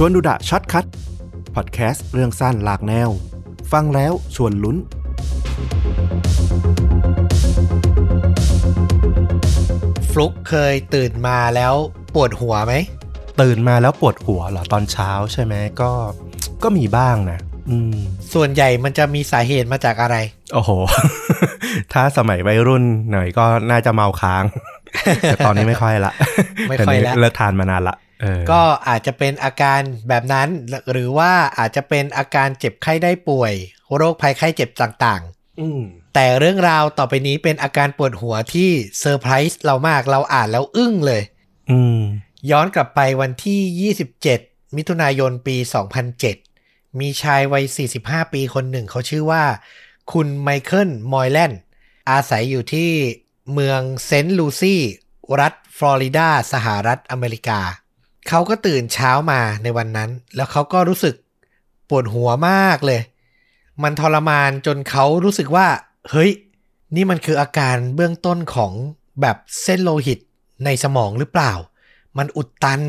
ชวนดูดะ Short Cut พอดแคสต์เรื่องสั้นหลากแนว ฟังแล้วชวนลุ้น ฟลุกเคยตื่นมาแล้วปวดหัวไหม ตื่นมาแล้วปวดหัวเหรอตอนเช้าใช่ไหมก็ก็มีบ้างนะอืมส่วนใหญ่มันจะมีสาเหตุมาจากอะไร โอ้โห ถ้าสมัยวัยรุ่นหน่อยก็น่าจะเมาค้าง แต่ตอนนี้ไม่ค่อยละไม่ค่อยละตนนี้เลิกทานมานานละเออ ก็อาจจะเป็นอาการแบบนั้น หรือว่าอาจจะเป็นอาการเจ็บไข้ได้ป่วย โรคภัยไข้เจ็บต่างอืมๆแต่เรื่องราวต่อไปนี้เป็นอาการปวดหัวที่เซอร์ไพรส์เรามากเราอ่านแล้วอึ้งเลยอืมย้อนกลับไปวันที่ 27 มิถุนายนปี 2007 มีชายวัย 45 ปีคนหนึ่งเขาชื่อว่า คุณไมเคิล มอยแลนด์อาศัยอยู่ที่เมืองเซนต์ลูซี่ รัฐฟลอริดา สหรัฐอเมริกา เขาก็ตื่นเช้ามาในวันนั้น แล้วเขาก็รู้สึกปวดหัวมากเลย มันทรมานจนเขารู้สึกว่า เฮ้ย นี่มันคืออาการเบื้องต้นของแบบเส้นโลหิตในสมองหรือเปล่า มันอุดตัน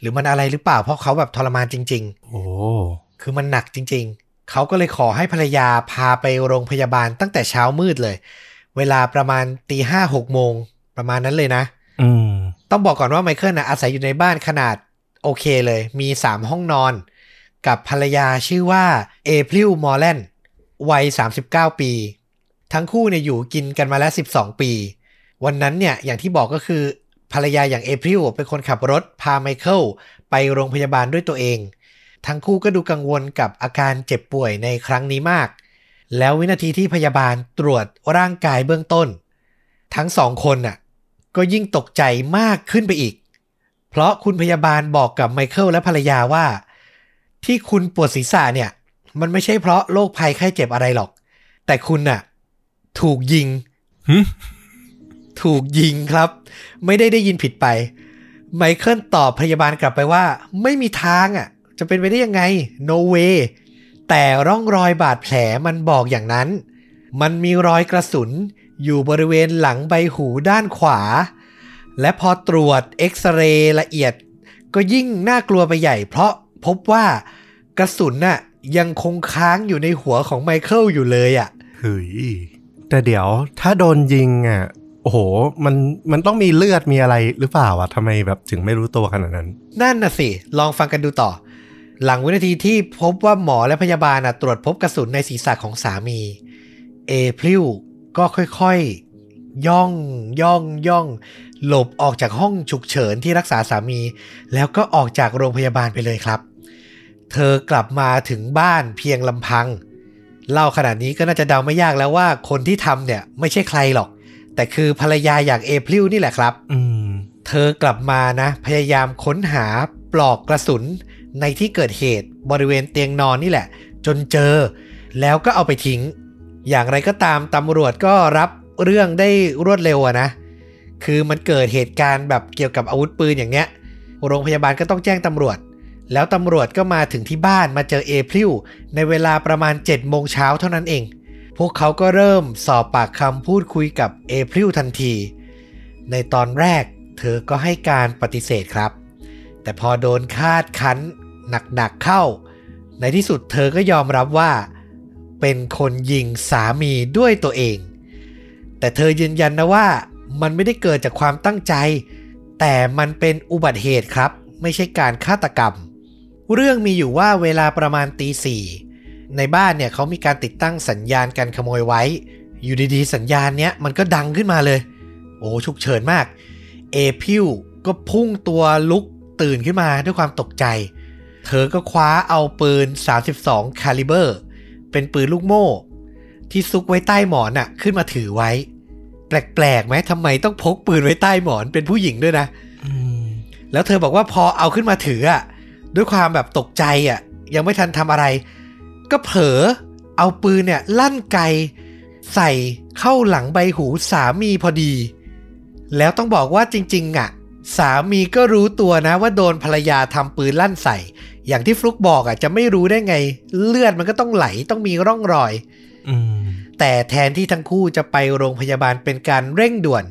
หรือมันอะไรหรือเปล่า เพราะเขาแบบทรมานจริงโอ้ๆคือมันหนักจริง ๆ เขาก็เลยขอให้ภรรยาพาไปโรงพยาบาลตั้งแต่เช้ามืดเลย เวลาประมาณตีห้าหกโมงประมาณนั้นเลยนะ อืม ต้องบอกก่อนว่าไมเคิลนะอาศัยอยู่ในบ้านขนาด โอเคเลย มี 3 ห้องนอน กับภรรยาชื่อว่าเอพริลมอร์แลนวัย 39 ปี ทั้งคู่เนี่ยอยู่กินกันมาแล้ว 12 ปี วันนั้นเนี่ยอย่างที่บอกก็คือภรรยาอย่างเอพริลเป็นคนขับรถพาไมเคิลไปโรงพยาบาลด้วยตัวเอง ทั้งคู่ก็ดูกังวลกับอาการเจ็บป่วยในครั้งนี้มาก แล้ววินาทีที่พยาบาลตรวจร่างกายเบื้องต้น ทั้งสองคนน่ะก็ยิ่งตกใจมากขึ้นไปอีก เพราะคุณพยาบาลบอกกับไมเคิลและภรรยาว่า ที่คุณปวดศีรษะเนี่ย มันไม่ใช่เพราะโรคภัยไข้เจ็บอะไรหรอก แต่คุณน่ะ ถูกยิงหึถูกยิงครับ ไม่ได้ได้ยินผิดไป ไมเคิลตอบพยาบาลกลับไปว่า ไม่มีทางอะ จะเป็นไปได้ยังไง no way แต่ร่องรอยบาดแผลมันบอกอย่างนั้น มันมีรอยกระสุนอยู่บริเวณหลังใบหูด้านขวา และพอตรวจเอ็กซเรย์ละเอียด ก็ยิ่งน่ากลัวไปใหญ่ เพราะพบว่ากระสุนน่ะยังคงค้างอยู่ในหัวของไมเคิลอยู่เลยอะเฮ้ยแต่เดี๋ยวถ้าโดนยิงอะโอ้โห มัน มันต้องมีเลือดมีอะไรหรือเปล่าวะทำไมแบบถึงไม่รู้ตัวขนาดนั้น นั่นน่ะสิ ลองฟังกันดูต่อ หลังวินาทีที่พบว่าหมอและพยาบาลน่ะตรวจพบกระสุนในศีรษะของสามี เอพริวก็ค่อยๆย่องย่องย่อง หลบออกจากห้องฉุกเฉินที่รักษาสามี แล้วก็ออกจากโรงพยาบาลไปเลยครับ เธอกลับมาถึงบ้านเพียงลำพัง เล่าขนาดนี้ก็น่าจะเดาไม่ยากแล้วว่าคนที่ทำเนี่ยไม่ใช่ใครหรอก แต่คือภรรยาอย่างเอพริวนี่แหละครับอืมเธอกลับมานะ พยายามค้นหาปลอกกระสุนในที่เกิดเหตุบริเวณเตียงนอนนี่แหละ จนเจอ แล้วก็เอาไปทิ้ง อย่างไรก็ตามตำรวจก็รับเรื่องได้รวดเร็วอะนะ คือมันเกิดเหตุการณ์แบบเกี่ยวกับอาวุธปืนอย่างเนี้ย โรงพยาบาลก็ต้องแจ้งตำรวจ แล้วตำรวจก็มาถึงที่บ้านมาเจอเอพริวในเวลาประมาณ7โมงเช้าเท่านั้นเอง พวกเขาก็เริ่มสอบปากคำพูดคุยกับเอพริวทันที ในตอนแรกเธอก็ให้การปฏิเสธครับ แต่พอโดนคาดคั้นหนักๆเข้า ในที่สุดเธอก็ยอมรับว่า เป็นคนยิงสามีด้วยตัวเอง แต่เธอยืนยันนะว่า มันไม่ได้เกิดจากความตั้งใจ แต่มันเป็นอุบัติเหตุครับ ไม่ใช่การฆาตกรรม เรื่องมีอยู่ว่าเวลาประมาณตีสี่ในบ้านเนี่ยเขามีการติดตั้งสัญญาณการขโมยไว้ อยู่ดีๆ สัญญาณเนี้ยมันก็ดังขึ้นมาเลย โอ้ฉุกเฉินมาก เอพิวก็พุ่งตัวลุกตื่นขึ้นมาด้วยความตกใจ เธอก็คว้าเอาปืน 32 คาลิเบอร์ เป็นปืนลูกโม่ ที่ซุกไว้ใต้หมอนน่ะขึ้นมาถือไว้ แปลกๆไหมทำไมต้องพกปืนไว้ใต้หมอนเป็นผู้หญิงด้วยนะอืมแล้วเธอบอกว่าพอเอาขึ้นมาถืออะด้วยความแบบตกใจอะ ยังไม่ทันทำอะไร ก็เผลอเอาปืนเนี่ยลั่นไกใส่เข้าหลังใบหูสามีพอดี แล้วต้องบอกว่าจริง ๆ อะ สามีก็รู้ตัวนะว่าโดนภรรยาทำปืนลั่นใส่ อย่างที่ฟลุกบอกอะจะไม่รู้ได้ไง เลือดมันก็ต้องไหลต้องมีร่องรอย อืม แต่แทนที่ทั้งคู่จะไปโรงพยาบาลเป็นการเร่งด่วน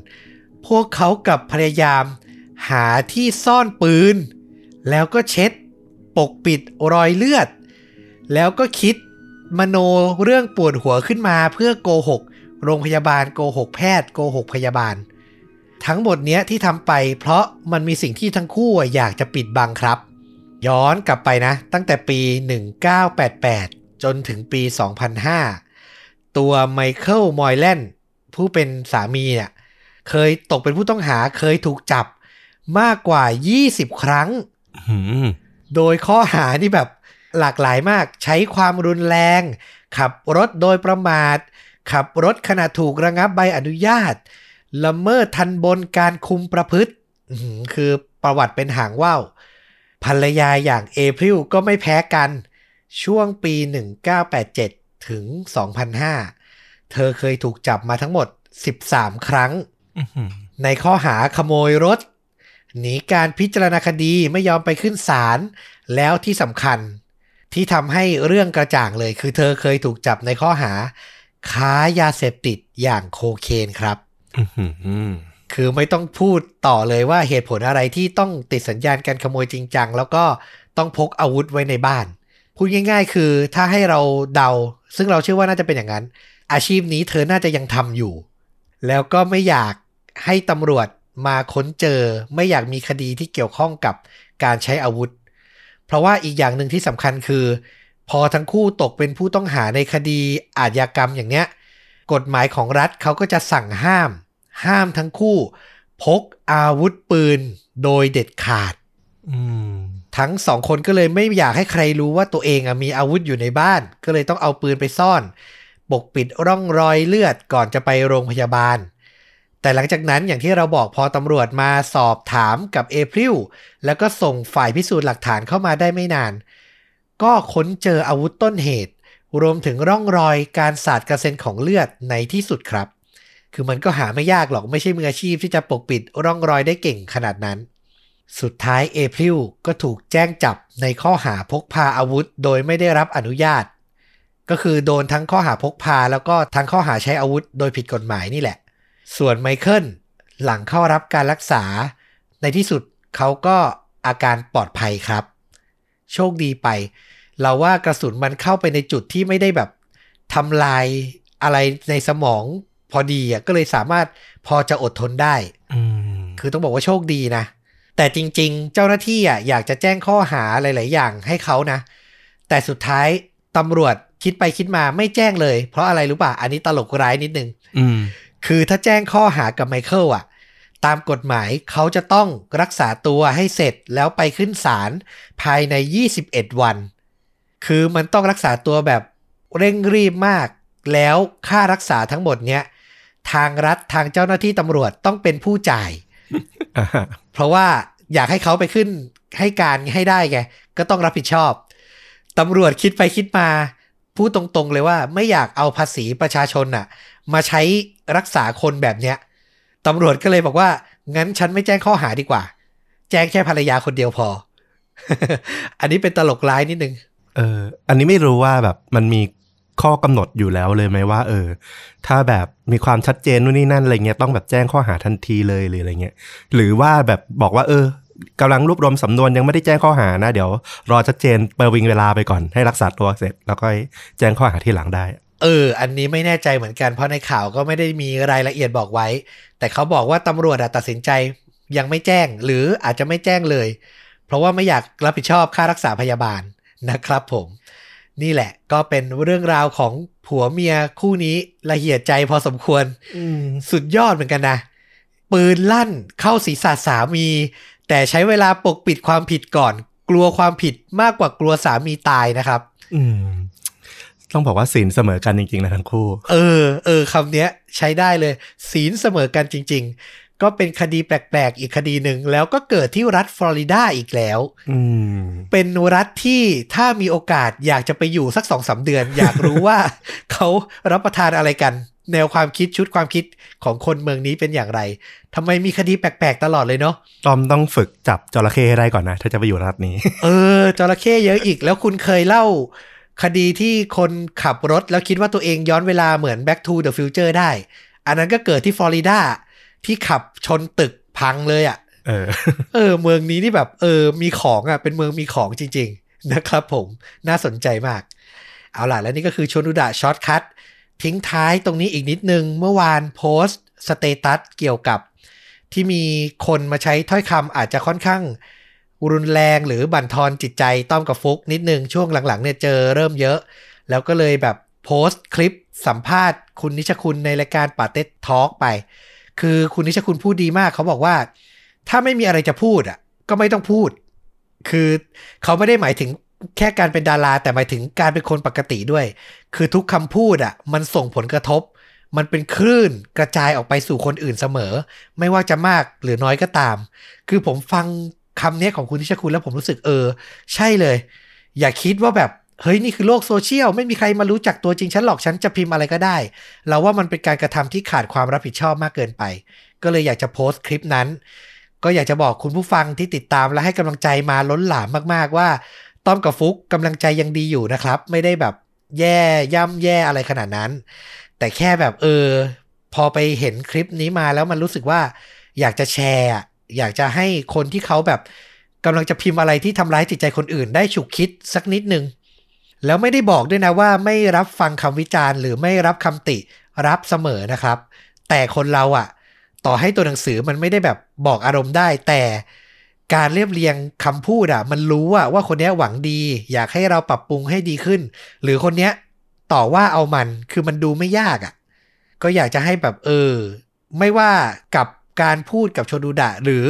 พวกเขากลับพยายามหาที่ซ่อนปืน แล้วก็เช็ดปปกปิดรอยเลือด แล้วก็คิดมโนเรื่องปวดหัวขึ้นมาเพื่อโกหก โรงพยาบาลโกหกแพทย์โกหกพยาบาล ทั้งหมดเนี้ยที่ทำไป เพราะมันมีสิ่งที่ทั้งคู่อยากจะปิดบังครับ ย้อนกลับไปนะ ตั้งแต่ปี 1988 จนถึงปี 2005 ตัวไมเคิลมอยแลนด์ผู้เป็นสามีเนี่ยเคยตกเป็นผู้ต้องหาเคยถูกจับมากกว่า 20 ครั้งหืมโดยข้อหานี่แบบหลากหลายมากใช้ความรุนแรง ขับรถโดยประมาท ขับรถขณะถูกระงับใบอนุญาต ละเมิดทันบนการคุมประพฤติอื้อหือคือประวัติเป็นหางว่าวภรรยาอย่างเอพริลก็ไม่แพ้กัน ช่วงปี 1987 ถึง 2005 เธอเคยถูกจับมาทั้งหมด 13 ครั้งอื้อหือในข้อหาขโมยรถ หนีการพิจารณาคดีไม่ยอมไปขึ้นศาล แล้วที่สำคัญที่ทำให้เรื่องกระจ่างเลย คือเธอเคยถูกจับในข้อหา ค้ายาเสพติดอย่างโคเคนครับอื้อหือคือไม่ต้องพูดต่อเลยว่าเหตุผลอะไรที่ต้องติดสัญญาณการขโมยจริงจัง แล้วก็ต้องพกอาวุธไว้ในบ้าน พูดง่าย ๆ คือถ้าให้เราเดา ซึ่งเราเชื่อว่าน่าจะเป็นอย่างนั้น อาชีพนี้เธอน่าจะยังทำอยู่ แล้วก็ไม่อยากให้ตำรวจมาค้นเจอ ไม่อยากมีคดีที่เกี่ยวข้องกับการใช้อาวุธ เพราะว่าอีกอย่างหนึ่งที่สำคัญคือ พอทั้งคู่ตกเป็นผู้ต้องหาในคดีอาญากรรมอย่างเนี้ย กฎหมายของรัฐเขาก็จะสั่งห้าม ห้ามทั้งคู่ พกอาวุธปืนโดยเด็ดขาด อืม ทั้งสองคนก็เลยไม่อยากให้ใครรู้ว่าตัวเองอมีอาวุธอยู่ในบ้าน ก็เลยต้องเอาปืนไปซ่อน ปกปิดร่องรอยเลือดก่อนจะไปโรงพยาบาล แต่หลังจากนั้นอย่างที่เราบอกพอตำรวจมาสอบถามกับเอพริลแล้วก็ส่งฝ่ายพิสูจน์หลักฐานเข้ามาได้ไม่นาน ก็ค้นเจออาวุธต้นเหตุ รวมถึงร่องรอยการสาดกระเซ็นของเลือดในที่สุดครับ คือมันก็หาไม่ยากหรอกไม่ใช่มืออาชีพที่จะปกปิดร่องรอยได้เก่งขนาดนั้น สุดท้ายเอพริลก็ถูกแจ้งจับในข้อหาพกพาอาวุธ โดยไม่ได้รับอนุญาต ก็คือโดนทั้งข้อหาพกพาแล้วก็ทั้งข้อหาใช้อาวุธ โดยผิดกฎหมายนี่แหละ ส่วนไมเคิลหลังเข้ารับการรักษา ในที่สุดเขาก็อาการปลอดภัยครับ โชคดีไป เราว่ากระสุนมันเข้าไปในจุดที่ไม่ได้แบบทำลายอะไรในสมองพอดีอะก็เลยสามารถพอจะอดทนได้อืมคือต้องบอกว่าโชคดีนะ แต่จริง ๆ เจ้าหน้าที่อะอยากจะแจ้งข้อหาหลาย ๆ อย่างให้เขานะ แต่สุดท้ายตำรวจคิดไปคิดมาไม่แจ้งเลย เพราะอะไรรู้ป่ะ อันนี้ตลกร้ายนิดนึงอืมคือถ้าแจ้งข้อหากับไมเคิลอะ ตามกฎหมายเขาจะต้องรักษาตัวให้เสร็จแล้วไปขึ้นศาลภายใน 21 วัน คือมันต้องรักษาตัวแบบเร่งรีบมาก แล้วค่ารักษาทั้งหมดเนี้ยทางรัฐทางเจ้าหน้าที่ตำรวจต้องเป็นผู้จ่ายอ่าฮะ เพราะว่าอยากให้เขาไปขึ้นให้การให้ได้ไงก็ต้องรับผิดชอบตำรวจคิดไปคิดมา พูดตรงๆเลยว่าไม่อยากเอาภาษีประชาชนน่ะ มาใช้รักษาคนแบบเนี้ยตำรวจก็เลยบอกว่า งั้นฉันไม่แจ้งข้อหาดีกว่า แจ้งแค่ภรรยาคนเดียวพอ อันนี้เป็นตลกร้ายนิดนึงเอออันนี้ไม่รู้ว่าแบบมันมี ข้อกำหนดอยู่แล้วเลยไหมว่า เออ ถ้าแบบมีความชัดเจนนู่นนี่นั่นอะไรเงี้ยต้องแบบแจ้งข้อหาทันทีเลยหรืออะไรเงี้ยหรือว่าแบบบอกว่า เออกำลังรวบรวมสำนวนยังไม่ได้แจ้งข้อหานะเดี๋ยวรอชัดเจนประวิงเวลาไปก่อนให้รักษาตัวเสร็จ แล้วก็แจ้งข้อหาที่หลังได้ เออ อันนี้ไม่แน่ใจเหมือนกันเพราะในข่าวก็ไม่ได้มีรายละเอียดบอกไว้ แต่เขาบอกว่าตำรวจตัดสินใจยังไม่แจ้งหรืออาจจะไม่แจ้งเลย เพราะว่าไม่อยากรับผิดชอบค่ารักษาพยาบาลนะครับผม นี่แหละ ก็เป็นเรื่องราวของผัวเมียคู่นี้ละเอียดใจพอสมควรอืมสุดยอดเหมือนกันนะ ปืนลั่นเข้าศีรษะสามี แต่ใช้เวลาปกปิดความผิดก่อน กลัวความผิดมากกว่ากลัวสามีตายนะครับ อืมต้องบอกว่าศีลเสมอกันจริงๆนะทั้งคู่ เออ เออคำเนี้ยใช้ได้เลย ศีลเสมอกันจริง ๆ ก็เป็นคดีแปลกๆ อีกคดีหนึ่ง แล้วก็เกิดที่รัฐฟลอริดาอีกแล้วอืมเป็นรัฐที่ถ้ามีโอกาสอยากจะไปอยู่สักสองสาเดือน อยากรู้ว่าเขารับประทานอะไรกัน แนวความคิดชุดความคิดของคนเมืองนี้เป็นอย่างไรทำไมมีคดีแปลกๆ ตลอดเลยเนาะตอมต้องฝึกจับจระเข้ให้ได้ก่อนนะ ถ้าจะไปอยู่รัฐนี้ เออจระเข้เยอะอีกแล้วคุณเคยเล่า คดีที่คนขับรถแล้วคิดว่าตัวเองย้อนเวลาเหมือน Back to the Future ได้ อันนั้นก็เกิดที่ฟลอริดา ที่ขับชนตึกพังเลยอ่ะเออ เออ เมืองนี้นี่แบบ เออ มีของอ่ะ เป็นเมืองมีของจริงนะครับผม น่าสนใจมาก เอาล่ะ และนี่ก็คือชวนดูดะ Short Cut ทิ้งท้ายตรงนี้อีกนิดนึง เมื่อวานโพสต์ status เกี่ยวกับ ที่มีคนมาใช้ถ้อยคำอาจจะค่อนข้าง รุนแรงหรือบั่นทอนจิตใจต้อมกับฟุกนิดนึง ช่วงหลังๆเนี่ยเจอเริ่มเยอะ แล้วก็เลยแบบโพสต์คลิปสัมภาษณ์คุณนิชคุณในรายการปาเต็ดทอล์กไป คือคุณนิชคุณพูดดีมากเขาบอกว่า ถ้าไม่มีอะไรจะพูดอะ ก็ไม่ต้องพูด คือเขาไม่ได้หมายถึงแค่การเป็นดารา แต่หมายถึงการเป็นคนปกติด้วย คือทุกคำพูดอะ มันส่งผลกระทบ มันเป็นคลื่นกระจายออกไปสู่คนอื่นเสมอ ไม่ว่าจะมากหรือน้อยก็ตาม คือผมฟังคำนี้ของคุณนิชคุณแล้วผมรู้สึกเออ ใช่เลย อย่าคิดว่าแบบ เฮ้ยนี่คือโลกโซเชียลไม่มีใครมารู้จักตัวจริงฉันหรอกฉันจะพิมพ์อะไรก็ได้ เราว่ามันเป็นการกระทำที่ขาดความรับผิดชอบมากเกินไป ก็เลยอยากจะโพสต์คลิปนั้น ก็อยากจะบอกคุณผู้ฟังที่ติดตามและให้กำลังใจมาล้นหลามมากๆว่าต้อมกับฟุกกำลังใจยังดีอยู่นะครับ ไม่ได้แบบแย่ย่ำแย่อะไรขนาดนั้น แต่แค่แบบเออ พอไปเห็นคลิปนี้มาแล้วมันรู้สึกว่าอยากจะแชร์ อยากจะให้คนที่เขาแบบกำลังจะพิมพ์อะไรที่ทำร้ายจิตใจคนอื่นได้ฉุกคิดสักนิดนึง แล้วไม่ได้บอกด้วยนะว่าไม่รับฟังคำวิจารณ์หรือไม่รับคำติรับเสมอนะครับ แต่คนเราอะต่อให้ตัวหนังสือมันไม่ได้แบบบอกอารมณ์ได้ แต่การเรียบเรียงคำพูดอะมันรู้อะว่าคนนี้หวังดี อยากให้เราปรับปรุงให้ดีขึ้น หรือคนนี้ต่อว่าเอามันคือมันดูไม่ยากอะก็อยากจะให้แบบเออ ไม่ว่ากับการพูดกับโชดูดะ หรือ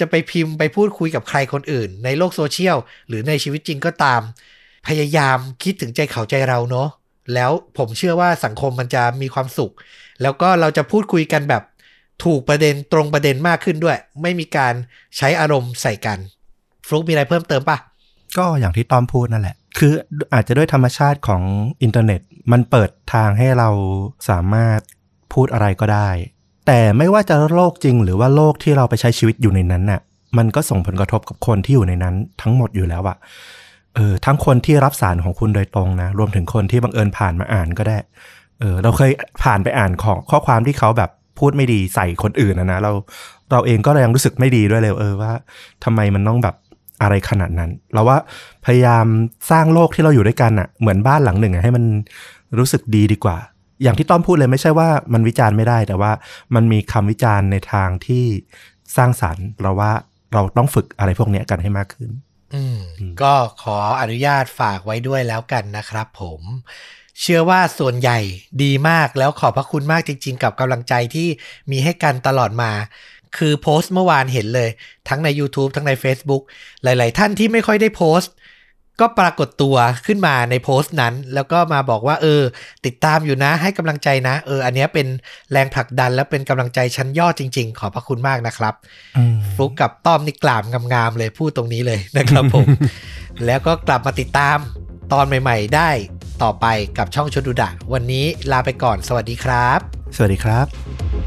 จะไปพิมพ์ไปพูดคุยกับใครคนอื่น ในโลกโซเชียลหรือในชีวิตจริงก็ตาม พยายามคิดถึงใจเขาใจเราเนาะแล้วผมเชื่อว่าสังคมมันจะมีความสุข แล้วก็เราจะพูดคุยกันแบบถูกประเด็นตรงประเด็นมากขึ้นด้วย ไม่มีการใช้อารมณ์ใส่กัน ฟลุกมีอะไรเพิ่มเติมปะก็อย่างที่ต้อมพูดนั่นแหละ คืออาจจะด้วยธรรมชาติของอินเทอร์เน็ต มันเปิดทางให้เราสามารถพูดอะไรก็ได้ แต่ไม่ว่าจะโลกจริง หรือว่าโลกที่เราไปใช้ชีวิตอยู่ในนั้นน่ะ มันก็ส่งผลกระทบกับคนที่อยู่ในนั้นทั้งหมดอยู่แล้วอะ เออทั้งคนที่รับสารของคุณโดยตรงนะ รวมถึงคนที่บังเอิญผ่านมาอ่านก็ได้ เออ เราเคยผ่านไปอ่านของข้อความที่เขาแบบพูดไม่ดีใส่คนอื่นนะนะเราเราเองก็ยังรู้สึกไม่ดีด้วยเลยเออว่าทำไมมันต้องแบบอะไรขนาดนั้น เราว่าพยายามสร้างโลกที่เราอยู่ด้วยกันอะเหมือนบ้านหลังหนึ่งอะให้มันรู้สึกดีดีกว่า อย่างที่ต้อมพูดเลยไม่ใช่ว่ามันวิจารณ์ไม่ได้ แต่ว่ามันมีคำวิจารณ์ในทางที่สร้างสรรค์ เราว่าเราต้องฝึกอะไรพวกเนี้ยกันให้มากขึ้น อืม ก็ขออนุญาตฝากไว้ด้วยแล้วกันนะครับผมเชื่อว่าส่วนใหญ่ดีมากแล้วขอบพระคุณมากจริง ๆ กับกำลังใจที่มีให้กันตลอดมา คือโพสต์เมื่อวานเห็นเลย ทั้งใน YouTube ทั้งใน Facebook หลาย ๆ ท่านที่ไม่ค่อยได้โพสต์ ก็ปรากฏตัวขึ้นมาในโพสต์นั้น แล้วก็มาบอกว่า เออ ติดตามอยู่นะให้กำลังใจนะ เออ อันเนี้ยเป็นแรงผลักดันและเป็นกำลังใจชั้นยอดจริง ๆ ขอบพระคุณมากนะครับอืมฟลุกกับต้อมนี่กล่ามงามๆเลยพูดตรงนี้เลยนะครับผม แล้วก็กลับมาติดตามตอนใหม่ ๆ ได้ต่อไปกับช่องชนดูดะ วันนี้ลาไปก่อน สวัสดีครับ สวัสดีครับ